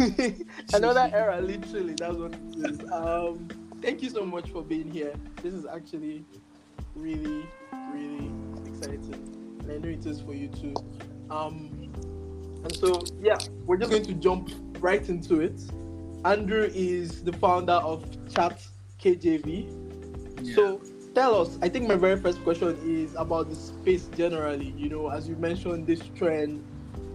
Another era, literally. That's what it is. Um, thank you so much for being here. This is actually really, really exciting, and I know it is for you too. Um, and so yeah, we're just going to jump right into it. Andrew is the founder of Chat KJV. Yeah. So tell us. I think my very first question is about the space generally. You know, as you mentioned, this trend.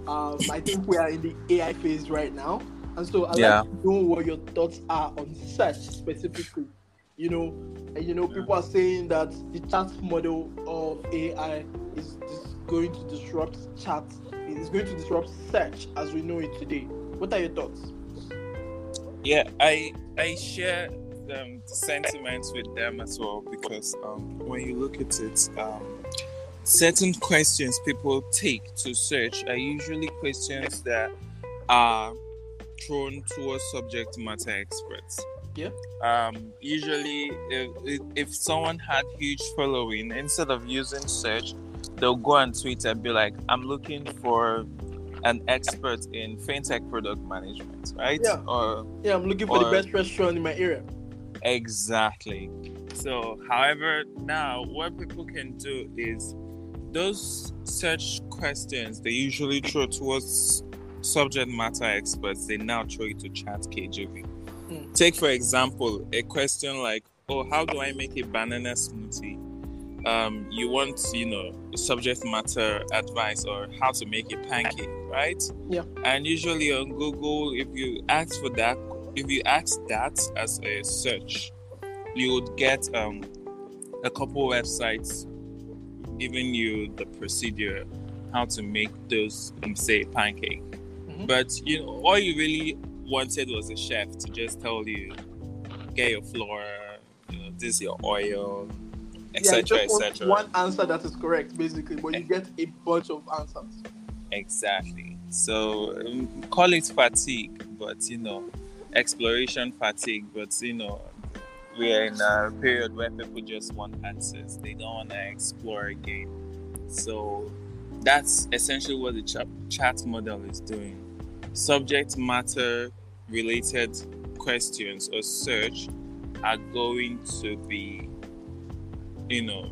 Um, I think we are in the AI phase right now, and so I'd Yeah. like to know what your thoughts are on search specifically. You know, and you know, people are saying that the chat model of AI is dis- going to disrupt chat. It is going to disrupt search as we know it today. What are your thoughts? Yeah, I I share um, the sentiments with them as well because um, when you look at it, um, certain questions people take to search are usually questions that are thrown towards subject matter experts. Yeah. Um, usually, if, if- someone had huge following, instead of using search, they'll go on Twitter and be like, "I'm looking for an expert in fintech product management," right? Yeah. Or Yeah, I'm looking for the best restaurant in my area. Exactly. So, however, now what people can do is those search questions they usually throw towards subject matter experts, they now throw it to chat KJV. Hmm. Take, for example, a question like, Oh, how do I make a banana smoothie? Um, you want, you know, subject matter advice or how to make a pancake, right? Yeah. And usually on Google, if you ask for that if you ask that as a search, you would get um, a couple websites giving you the procedure how to make those, um, say, pancake. Mhm. But you know, all you really wanted was a chef to just tell you, get your flour, you know, this is your oil, yeah, etc., just etc. one answer that is correct, basically, but you get a bunch of answers. Exactly. So um, call it fatigue, but you know, exploration fatigue. But you know, we are in a period where people just want answers. They don't want to explore again. So that's essentially what the chat, chat model is doing. Subject matter related questions or search are going to be, you know,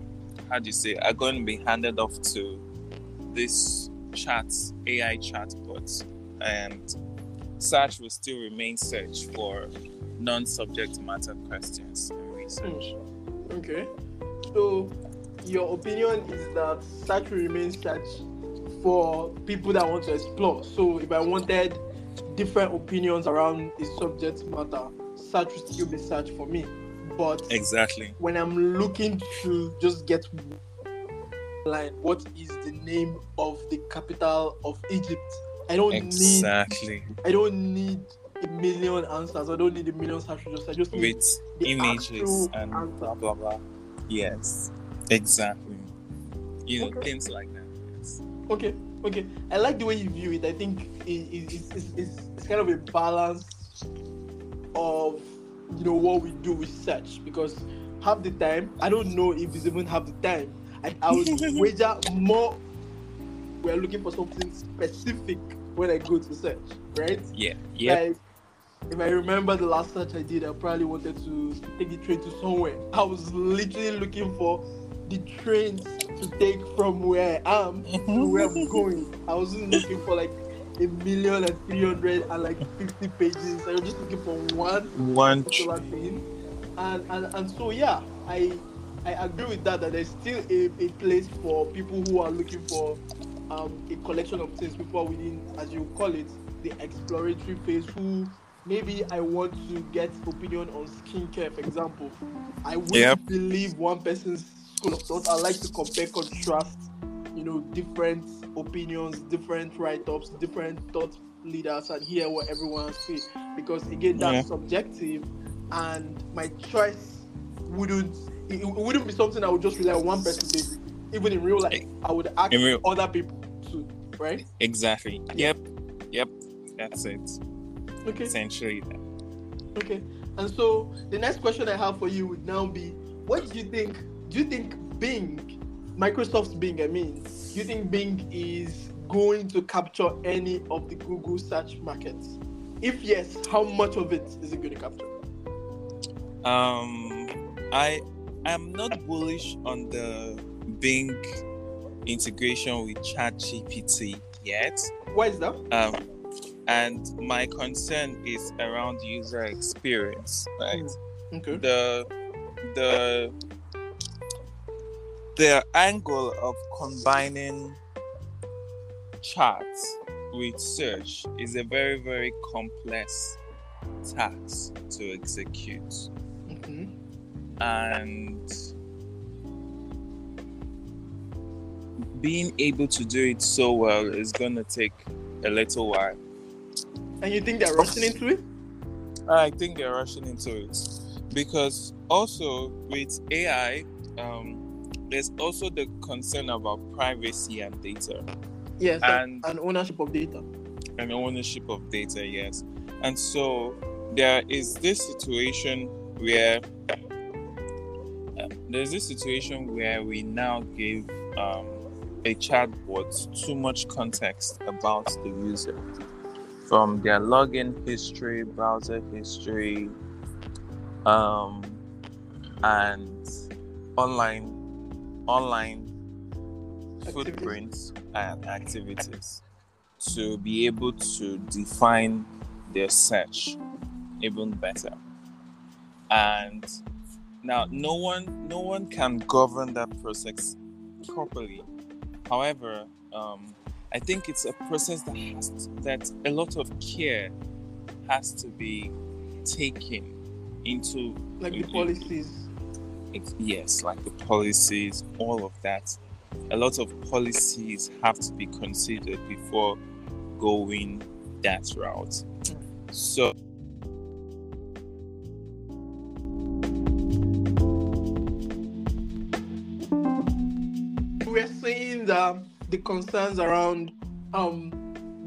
how do you say, are going to be handed off to this chat, AI chatbots, and search will still remain search for non-subject matter questions and research. Hmm. Okay. So, your opinion is that search will remain search for people that want to explore. So, if I wanted different opinions around a subject matter, search will still be search for me. But Exactly. when I'm looking to just get like what is the name of the capital of Egypt, I don't need Exactly. I don't need a million answers. I don't need a million search results. I just need With the images and answer. blah blah blah. Yes. Exactly. You know, Okay. things like that. Yes. Okay, okay. I like the way you view it. I think it, it, it's, it's, it's, it's kind of a balance of you know what we do with search because half the time I don't know if it's even half the time. I, I would wager more we're looking for something specific when I go to search, right? Yeah. yeah. Like, if I remember the last search I did, I probably wanted to take the train to somewhere. I was literally looking for the trains to take from where I am to where I'm going. I wasn't looking for like a million and three hundred and like fifty pages. I was just looking for one One. particular thing. And, and and so yeah, I I agree with that that there's still a, a place for people who are looking for um, a collection of things. People are within, as you call it, the exploratory phase. Who maybe I want to get opinion on skincare, for example. I wouldn't Yep. believe one person's school of thought. I like to compare, contrast, you know, different opinions, different write-ups, different thought leaders, and hear what everyone has to say. Because again, that's Yeah. subjective, and my choice wouldn't it, it wouldn't be something I would just rely on one person basically. Even in real life, I would ask real- other people too, right? Exactly. Yep. Yep. That's it. Okay. Essentially that. Okay. And so the next question I have for you would now be what do you think do you think Bing, Microsoft's Bing, I mean, do you think Bing is going to capture any of the Google search markets if yes, how much of it is it going to capture? Um, I I am not bullish on the Bing integration with ChatGPT yet. Why is that? Um, and my concern is around user experience, right? Okay. The the the angle of combining chat with search is a very very complex task to execute Mhm. and being able to do it so well is going to take a little while And you think they're rushing into it? i think they're rushing into it because also with ai um, there's also the concern about privacy and data Yes. And- and ownership of data. and ownership of data, yes. And so there is this situation where uh, there's this situation where we now give um, a chatbot too much context about the user from their login history, browser history, um, and online online footprints and activities to be able to define their search even better. And now no one no one can govern that process properly. However, um, I think it's a process that has to, that a lot of care has to be taken into Like the policies. Yes, like the policies, all of that. A lot of policies have to be considered before going that route. So, We're seeing that the concerns around um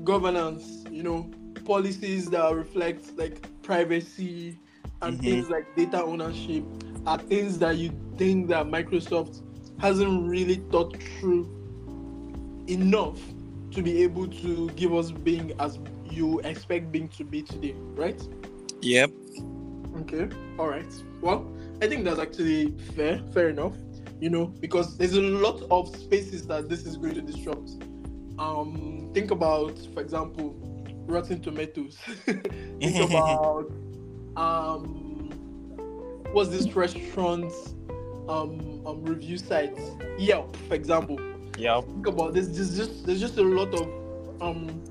governance, you know, policies that reflect like privacy and Mhm. things like data ownership are things that you think that Microsoft hasn't really thought through enough to be able to give us Bing as you expect Bing to be today, right? yep, Okay. All right. Well, I think that's actually fair. Fair enough. You know, because there's a lot of spaces that this is going to disrupt. Um, think about, for example, Rotten Tomatoes. think about um, what's this restaurant um, um review site? Yelp, for example. Yeah. Think about this. There's just there's just a lot of um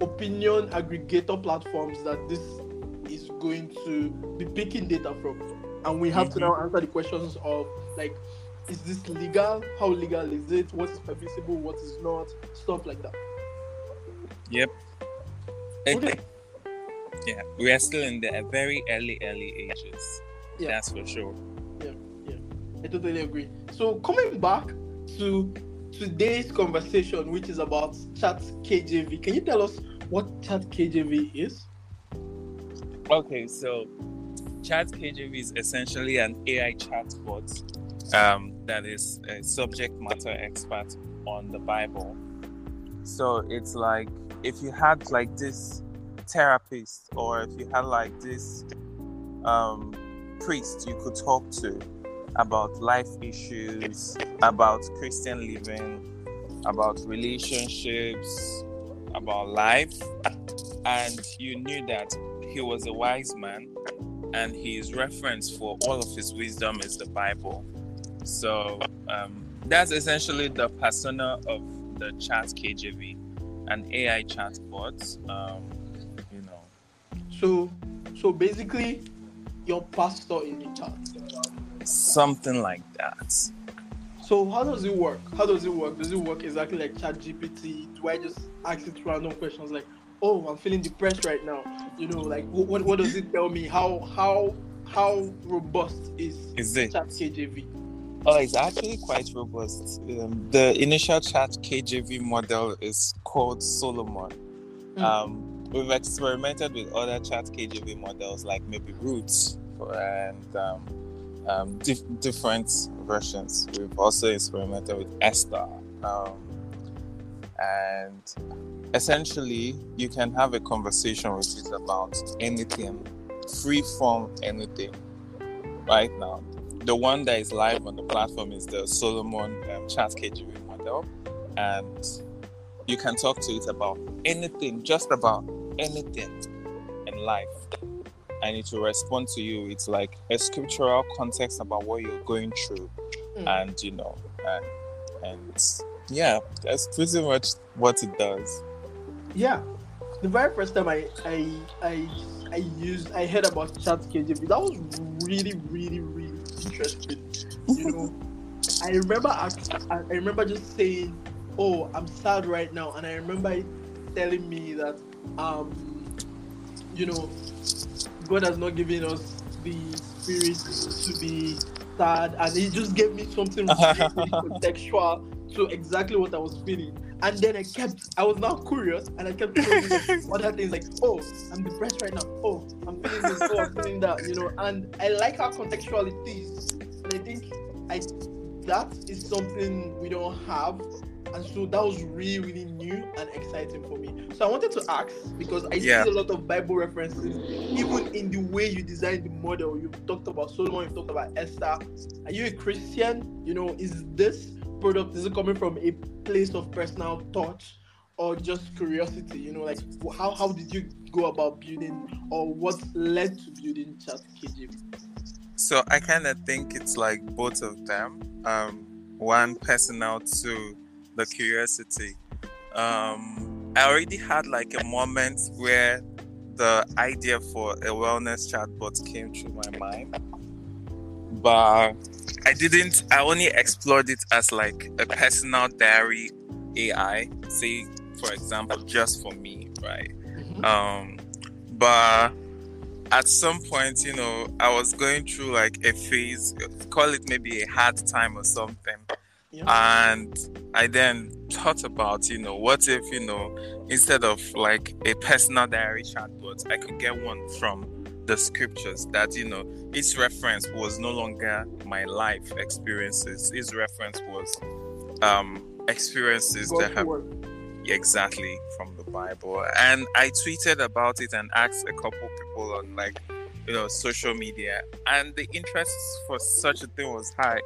opinion aggregator platforms that this is going to be picking data from, and we have to Mhm. now answer the questions of like, is this legal? How legal is it? What is permissible? What is not? Stuff like that. yep. Okay. yeah, we are still in the very early, early ages. Yeah. That's for sure. Yeah, yeah. I totally agree. So coming back to today's conversation, which is about Chat KJV, can you tell us what Chat KJV is? Okay, so Chat KJV is essentially an AI chatbot um, that is a subject matter expert on the Bible. So it's like if you had like this therapist or if you had like this um, priest you could talk to about life issues, about Christian living, about relationships, about life, and you knew that he was a wise man and his reference for all of his wisdom is the bible. So um, that's essentially the persona of the chat kjv an ai chatbot um, you know. So, so basically, your pastor in the chat. something like that So how does it work? How does it work? Does it work exactly like Chat GPT? Do I just ask it random questions like, "Oh, I'm feeling depressed right now," you know, like what what, what does it tell me? How how how robust is is it Chat KJV? oh it's actually quite robust um, the initial chat kjv model is called solomon Mm. um, we've experimented with other chat KJV models like maybe Ruth and um, um, dif- different versions. We've also experimented with Esther um, and essentially you can have a conversation with it about anything, free from anything. Right now, the one that is live on the platform is the Solomon um, Chat KJV model, and you can talk to it about anything, just about anything in life, and it will respond to you. It's like a scriptural context about what you're going through, Mm. and you know, and, and yeah, that's pretty much what it does. Yeah. The very first time I I I I used I heard about Chat KJV, that was really, really, really interesting. You know, I remember I I remember just saying, "Oh, I'm sad right now," and I remember it telling me that, um, you know, God has not given us the spirit to be sad, and He just gave me something really, really contextual to exactly what I was feeling. And then I kept, I was now curious, and I kept other things like, oh, I'm depressed right now. Oh, I'm feeling this. Oh, I'm feeling that. You know, and I like how contextual it is, and I think I that is something we don't have, and so that was really, really new and exciting for me. So I wanted to ask because I Yeah. see a lot of Bible references, even in the way you design the model. You've talked about Solomon, you've talked about Esther. Are you a Christian? You know, is this product is it coming from a place of personal thought or just curiosity you know like how, how did you go about building or what led to building chat kjv So I kind of think it's like both of them. Um, one personal to the curiosity. Um, I already had like a moment where the idea for a wellness chatbot came through my mind, but I didn't. I only explored it as like a personal diary AI. Say, for example, just for me, right? um but at some point you know i was going through like a phase call it maybe a hard time or something yeah. and i then thought about you know what if you know instead of like a personal diary chatbot i could get one from the scriptures that you know its reference was no longer my life experiences its reference was um experiences that have exactly from the Bible. And I tweeted about it and asked a couple people on like you know social media, and the interest for such a thing was high.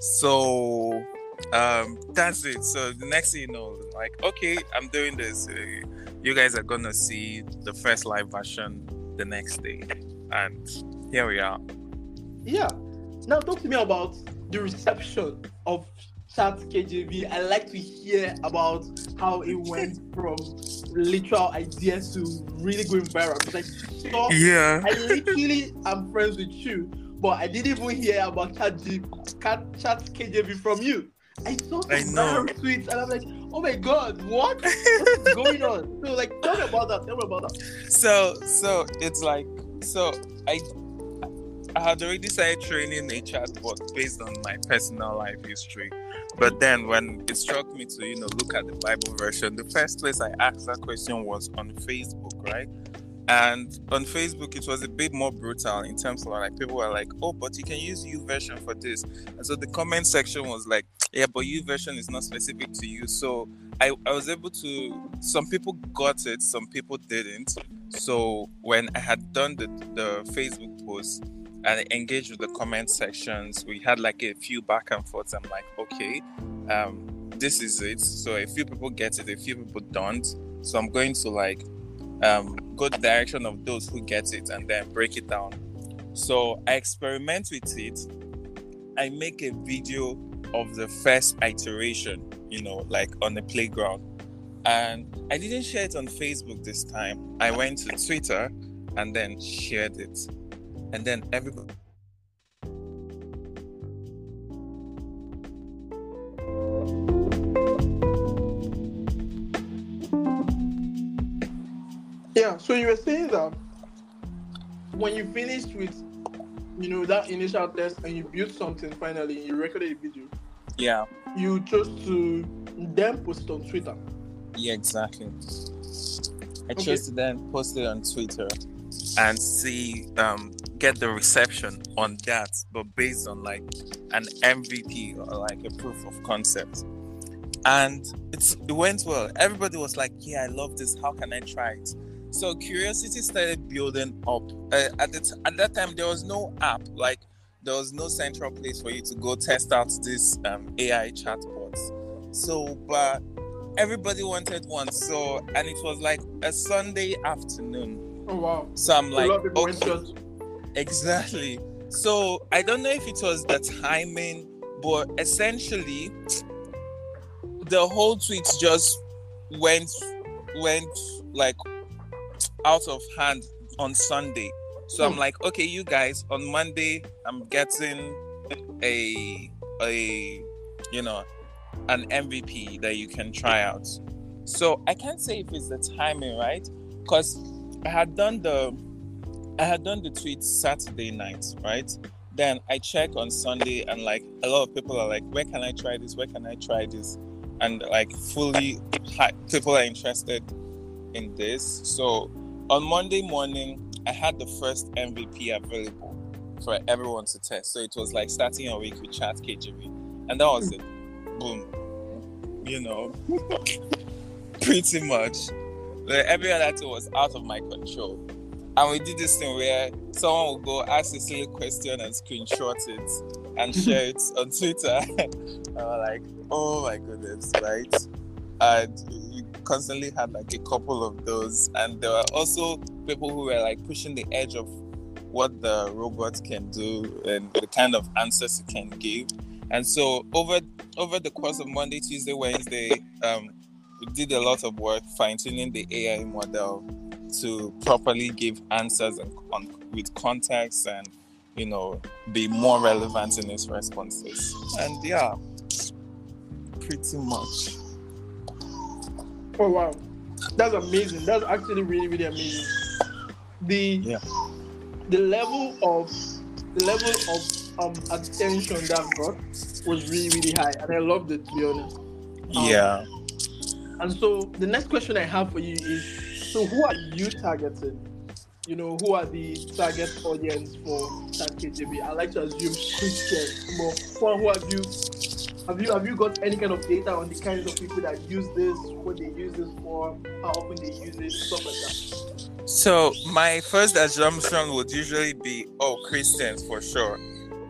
So um that's it. So the next thing you know, like okay, I'm doing this. Uh, you guys are gonna see the first live version the next day, and here we are. yeah now talk to me about the reception of chat kjv i like to hear about how it went from literal ideas to really going viral because i saw Yeah. I literally am friends with you, but I didn't even hear about Chat, Chat KJV from you. I saw some I know. tweets and I'm like, oh my god, what? what is going on? So like, tell me about that. Tell me about that. so so it's like so i i had already started training a chatbot based on my personal life history but then when it struck me to you know look at the bible version the first place i asked that question was on facebook right and on facebook it was a bit more brutal in terms of like people were like oh but you can use YouVersion for this. And so the comment section was like yeah but YouVersion is not specific to you. So I, I was able to some people got it some people didn't. So when i had done the, the facebook post and engaged with the comment sections we had like a few back and forths i'm like okay um this is it. So a few people get it a few people don't. So i'm going to like um go the direction of those who get it and then break it down. So i experiment with it. I make a video of the first iteration you know like on the playground. And i didn't share it on facebook this time. I went to twitter and then shared it. And then everybody Yeah. So you were saying that when you finished with, you know, that initial test and you built something finally, you recorded a video. yeah You chose to then post it on Twitter. yeah exactly i Okay. chose to then post it on twitter and see um get the reception on that but based on like an mvp or like a proof of concept and it's, it went well. Everybody was like, "Yeah, I love this. How can I try it?" So curiosity started building up. Uh, at the t- at that time, there was no app like there was no central place for you to go test out this um, AI chatbots. So, but everybody wanted one. So, and it was like a Sunday afternoon. Oh wow! So I'm like, okay, exactly. So I don't know if it was the timing, but essentially, the whole tweet just went went like out of hand on Sunday. So I'm hmm. like, okay, you guys, on Monday, I'm getting a a you know an MVP that you can try out. So I can't say if it's the timing, right? Because I had done the I had done the tweet Saturday night, right? Then I check on Sunday and like a lot of people are like, where can I try this? Where can I try this? And like fully people are interested in this. So on Monday morning, I had the first MVP available for everyone to test. So it was like starting a week with Chat KJV. And that was it. Boom. You know, pretty much. Like every other thing was out of my control. And we did this thing where someone would go ask a silly question and screenshot it and share it on Twitter. and I'm like, oh my goodness, right? And we constantly had like a couple of those. And there were also people who were like pushing the edge of what the robot can do and the kind of answers it can give. And so over over the course of Monday, Tuesday, Wednesday, um, we did a lot of work fine tuning the AI model to properly give answers and on, with context and you know be more relevant in its responses. And yeah, pretty much. Oh wow, that's amazing. That's actually really really amazing the yeah. the level of the level of um attention that got was really really high, and I loved it to be honest. Um, yeah. And so the next question I have for you is: So who are you targeting? You know, who are the target audience for Chat KJV? I like to assume Christians, but who have you have you have you got any kind of data on the kinds of people that use this, what they use this for, how often they use it, stuff like that? So my first assumption would usually be, oh, Christians for sure.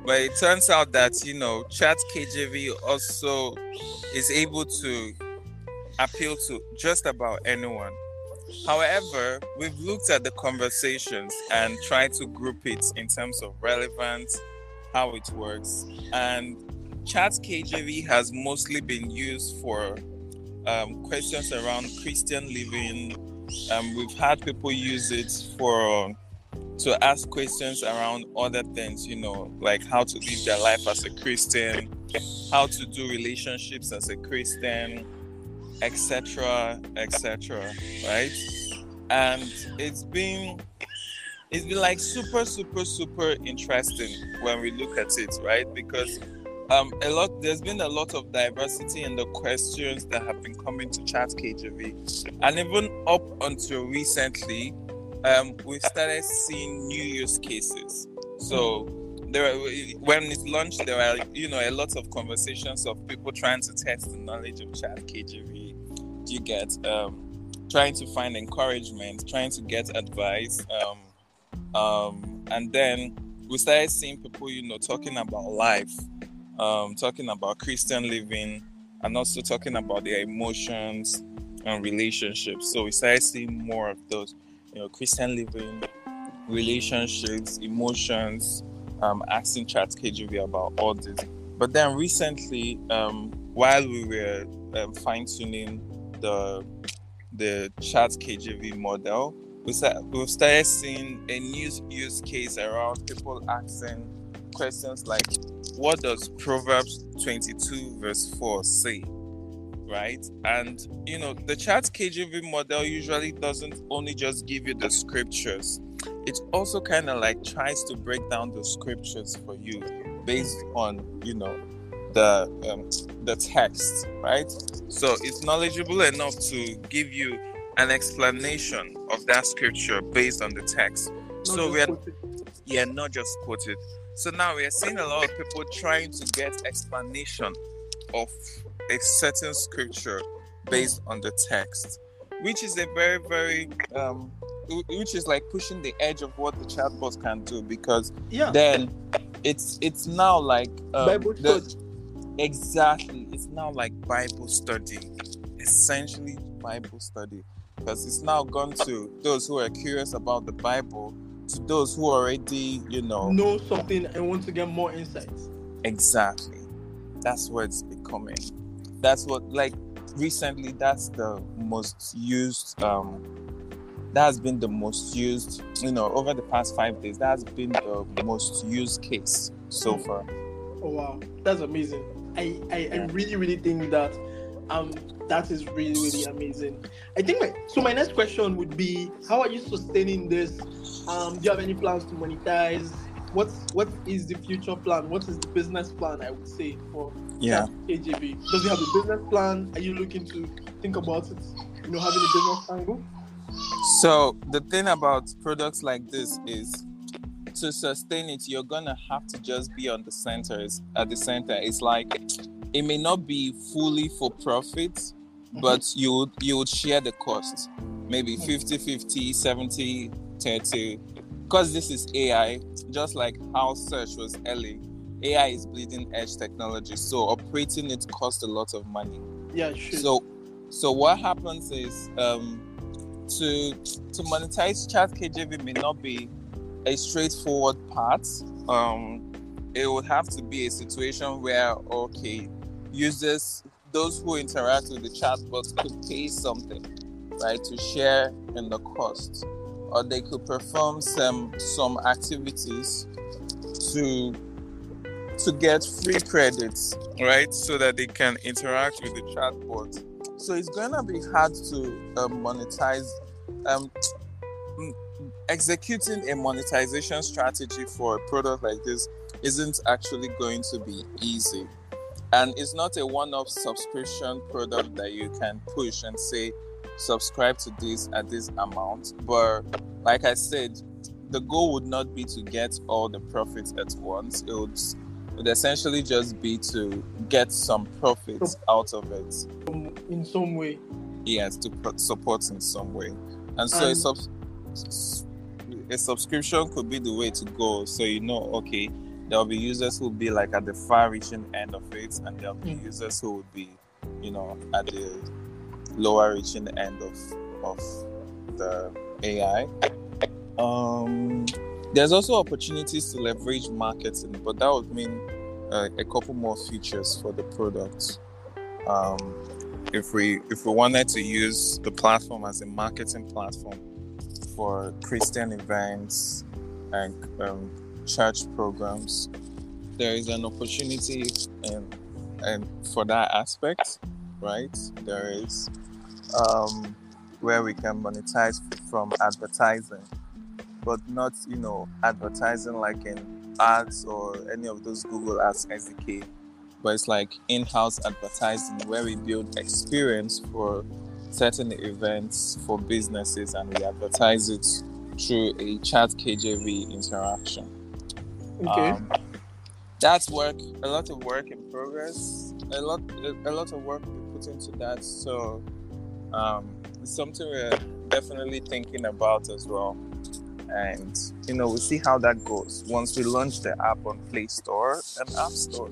But it turns out that you know, Chat KJV also is able to appeal to just about anyone. However, we've looked at the conversations and tried to group it in terms of relevance, how it works, and Chat KJV has mostly been used for um, questions around Christian living, um, we've had people use it for to ask questions around other things, you know, like how to live their life as a Christian, how to do relationships as a Christian, etc., etc. right? And it's been it's been like super, super, super interesting when we look at it, right? Because um, a lot there's been a lot of diversity in the questions that have been coming to chat kjv and even up until recently um, we've started seeing new use cases. So there when it launched there were you know a lot of conversations of people trying to test the knowledge of chat kjv you get um, trying to find encouragement trying to get advice um, um, and then we started seeing people you know talking about life um, talking about Christian living and also talking about their emotions and relationships. So we started seeing more of those, you know, Christian living, relationships, emotions, um, asking Chat KJV about all this. But then recently, um, while we were um, fine tuning the the Chat KJV model, we start, we've started seeing a new use case around people asking questions like what does Proverbs 22 verse 4 say? Right? And you know, the chat KJV model usually doesn't only just give you the scriptures, it also kind of like tries to break down the scriptures for you based on, you know, the um, the text, right? So it's knowledgeable enough to give you an explanation of that scripture based on the text. Not so we're yeah, not just quoted. So now we are seeing a lot of people trying to get explanation of a certain scripture based on the text, which is a very, very, um, which is like pushing the edge of what the chatbot can do because Yeah. then it's it's now like um, Bible the- study. exactly it's now like Bible study, essentially Bible study because it's now gone to those who are curious about the Bible to those who already you know know something and want to get more insights. Exactly. That's what it's becoming. That's what like recently that's the most used um that has been the most used, you know, over the past five days, that has been the most used case so far. Oh wow, that's amazing. I, I, I really really think that um that is really really amazing. I think my, so. My next question would be, how are you sustaining this? Um, do you have any plans to monetize? What what is the future plan? What is the business plan? I would say for Yeah. KJV. Does he have a business plan? Are you looking to think about it? You know, having a business angle. So the thing about products like this is to sustain it, you're gonna have to just be on the centers at the center. It's like it may not be fully for profit, but you would you would share the cost. Maybe 50 50, 70 30. Because this is AI, just like how search was early, AI is bleeding edge technology. So operating it costs a lot of money. Yeah, sure. So, so what happens is um, to to monetize Chat KJV may not be a straightforward path. Um, it would have to be a situation where okay, users, those who interact with the chatbot, could pay something, right, to share in the cost, or they could perform some some activities to to get free credits, right? So that they can interact with the chatbot. So it's gonna be hard to um, monetize. Um, executing a monetization strategy for a product like this isn't actually going to be easy, and it's not a one-off subscription product that you can push and say subscribe to this at this amount. But like I said, the goal would not be to get all the profits at once. It would would essentially just be to get some profits out of it. in some way. Yes, to put support in some way. And so a, And- sub- a subscription could be the way to go. So you know, okay, there'll be users who will be like at the far reaching end of it, and there'll be Mm. users who would be, you know, at the lower reaching end of of the AI. Um, there's also opportunities to leverage marketing, but that would mean uh, a couple more features for the product. Um, if we if we wanted to use the platform as a marketing platform for Christian events and um, church programs, there is an opportunity and and for that aspect, right? There is um, where we can monetize from advertising, but not you know advertising like in ads or any of those Google Ads SDK, but it's like in-house advertising where we build experience for certain events for businesses and we advertise it through a chat KJV interaction. Okay. Um, that's work, a lot of work in progress, a lot, a lot of work we put into that. So um, it's something we're definitely thinking about as well. And you know, we'll see how that goes once we launch the app on Play Store and App Store.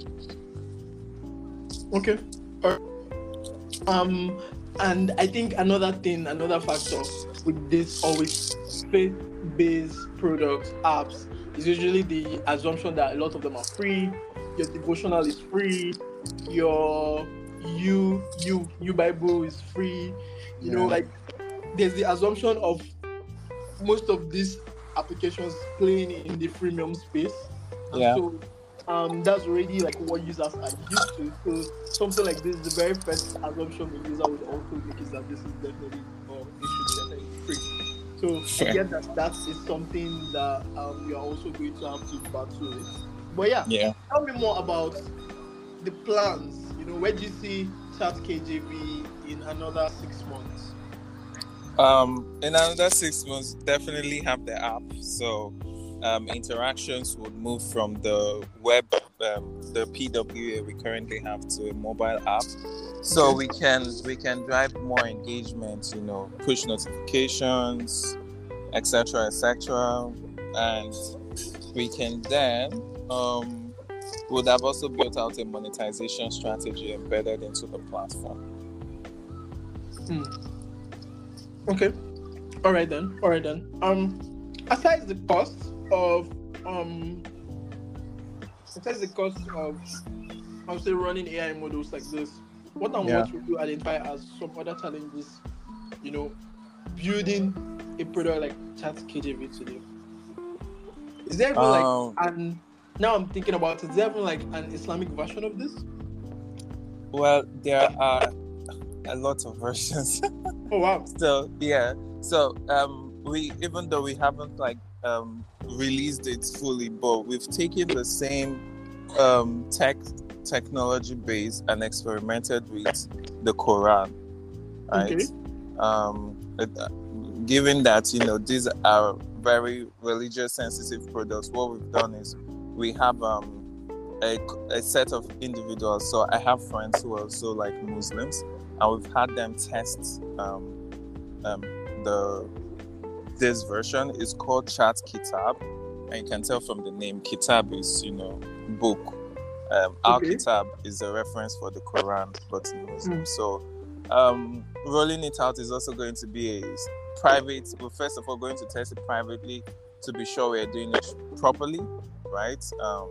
Okay. Um, and I think another thing, another factor with this always faith-based products, apps, is usually the assumption that a lot of them are free. Your devotional is free. Your you you you Bible is free. You know, like there's the assumption of most of these applications playing in the freemium space. And Yeah. So um, that's already like what users are used to. So something like this, the very first assumption the user would also make is that this is definitely or it should be definitely free. So I Fair. get that that is something that um, you are also going to have to battle with. But yeah, Yeah. tell me more about the plans. You know, where do you see Chat KJV in another six months? Um, in another six months, definitely have the app. So um, interactions would move from the web um, the PWA we currently have to a mobile app, so we can we can drive more engagement. You know, push notifications, etc., etc., and we can then um, would have also built out a monetization strategy embedded into the platform. Hmm. Okay. All right then. All right then. Um, aside the cost of um, aside the cost of, I would say running AI models like this, what and Yeah. what would you identify as some other challenges? You know, building a product like Chat KJV today. Is there even like Um, and now I'm thinking about it, is there even like an Islamic version of this? well, there are a lot of versions. Oh wow. so yeah so um we even though we haven't like um released it fully but we've taken the same um tech technology base and experimented with the quran right Okay. um it- uh, given that you know these are very religious sensitive products what we've done is we have um a, a set of individuals so i have friends who are also like muslims and we've had them test um, um, the this version is called Chat Kitab, and you can tell from the name Kitab is you know book. Um, Al Okay. Kitab is a reference for the Quran, but in Muslim. So um, rolling it out is also going to be a private. We're first of all going to test it privately to be sure we're doing it properly, right? Um,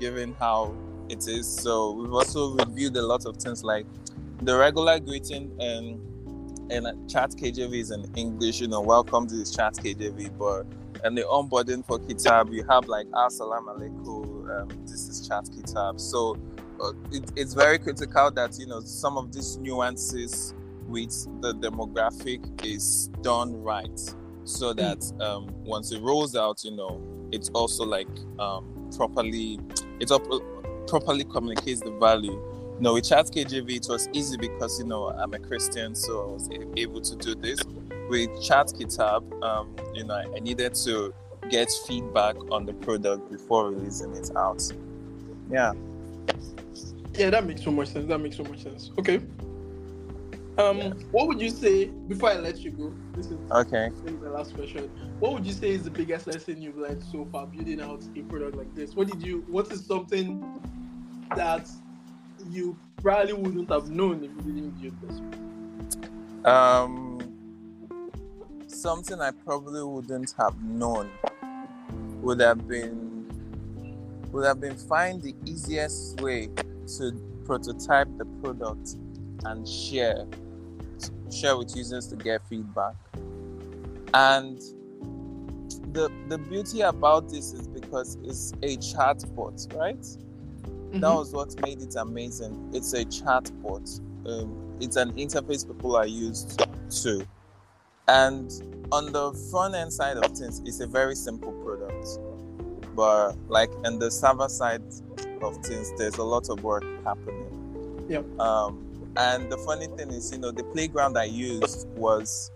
given how it is. So we've also reviewed a lot of things like the regular greeting and and uh, chat KJV is in English, you know, welcome to this chat KJV, but and the onboarding for Kitab, you have like Assalamu alaikum, um, this is chat Kitab. So uh, it, it's very critical that you know some of these nuances with the demographic is done right, so that um, once it rolls out, you know, it's also like um, properly, it up, properly communicates the value no, with Chat KJV, it was easy because you know I'm a Christian, so I was able to do this. With Chat Kitab, um, you know, I needed to get feedback on the product before releasing it out. Yeah. Yeah, that makes so much sense. That makes so much sense. Okay. Um, Yeah. what would you say before I let you go? This is, Okay. this is the last question. What would you say is the biggest lesson you've learned so far building out a product like this? What did you? What is something that you probably wouldn't have known if you didn't build this? Um, something I probably wouldn't have known would have been would have been find the easiest way to prototype the product and share share with users to get feedback. And the the beauty about this is because it's a chatbot, right? That Mhm. was what made it amazing. It's a chatbot. Um, it's an interface people are used to. And on the front end side of things, it's a very simple product. But like on the server side of things, there's a lot of work happening. Yep. Um, and the funny thing is, you know, the playground I used was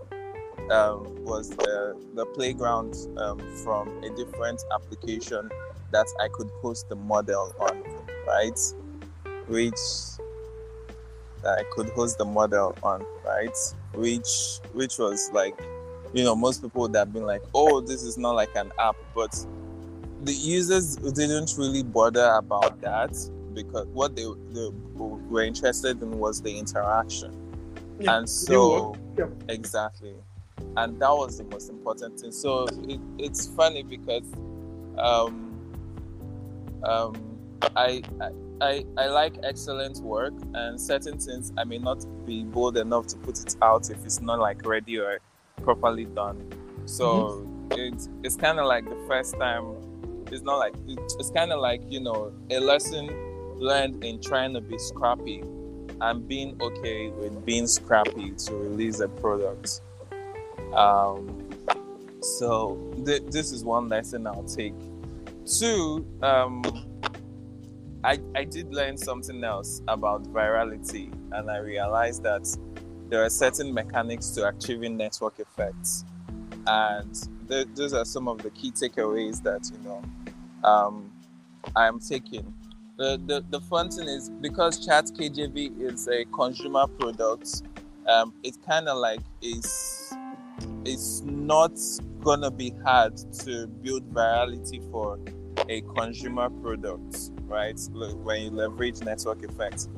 um, was the, the playground um, from a different application that I could host the model on, right? Which that I could host the model on, right? Which which was like, you know, most people would have been like, oh, this is not like an app, but the users didn't really bother about that because what they, they were interested in was the interaction. Yeah, and so Yeah. exactly and that was the most important thing so it, it's funny because um um I, I I, I like excellent work and certain things I may not be bold enough to put it out if it's not like ready or properly done. So it's it's kind of like the first time. It's not like it's, it's kind of like you know a lesson learned in trying to be scrappy and being okay with being scrappy to release a product. Um, so th- this is one lesson I'll take. Two, um, I I did learn something else about virality, and I realized that there are certain mechanics to achieving network effects, and th- those are some of the key takeaways that you know um, I'm taking. the, the, the fun thing is because Chat KJV is a consumer product, um, it kind of like is it's not gonna be hard to build virality for a consumer product, right? When you leverage network effects.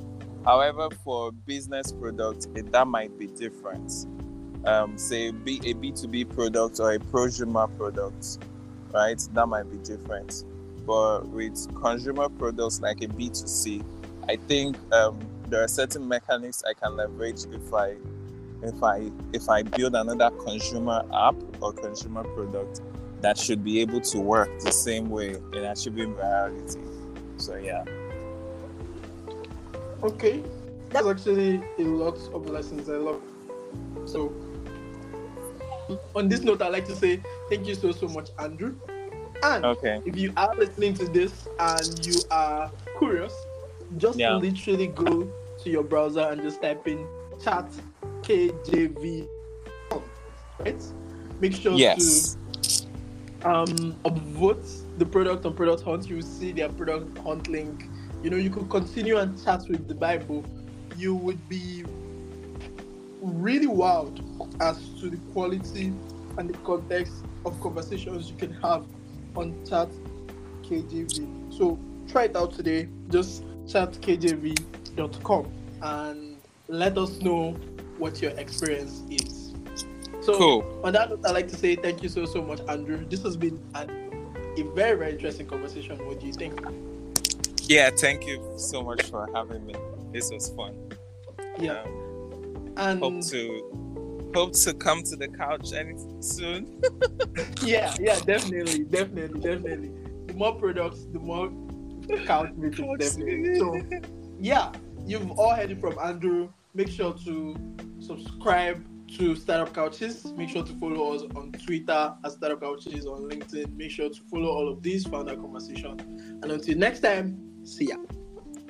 However, for business product, it, that might be different. Um, say be a B2B product or a prosumer product, right? That might be different. But with consumer products like a B2C, I think um, there are certain mechanics I can leverage if I if I if I build another consumer app or consumer product that should be able to work the same way and that should be virality. So yeah. Okay. That's actually a lot of lessons I love. So on this note I'd like to say thank you so so much, Andrew. And okay. if you are listening to this and you are curious, just yeah. literally go to your browser and just type in chat KJV. Right? Make sure yes. to um vote the product on product hunt. You will see their product hunt link. You know, you could continue and chat with the Bible. You would be really wild as to the quality and the context of conversations you can have on chat KJV. So try it out today. Just chat chatkjv.com and let us know what your experience is. So cool. on that note, I'd like to say thank you so so much, Andrew. This has been an, a very very interesting conversation. What do you think? Yeah, thank you so much for having me. This was fun. Yeah, um, and hope to hope to come to the couch any soon. yeah, yeah, definitely, definitely, definitely. The more products, the more couch meetings, definitely. So yeah, you've all heard it from Andrew make sure to subscribe to Startup Couches. Make sure to follow us on Twitter at Startup Couches, on LinkedIn. Make sure to follow all of these, founder conversation. And until next time, see ya.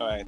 All right.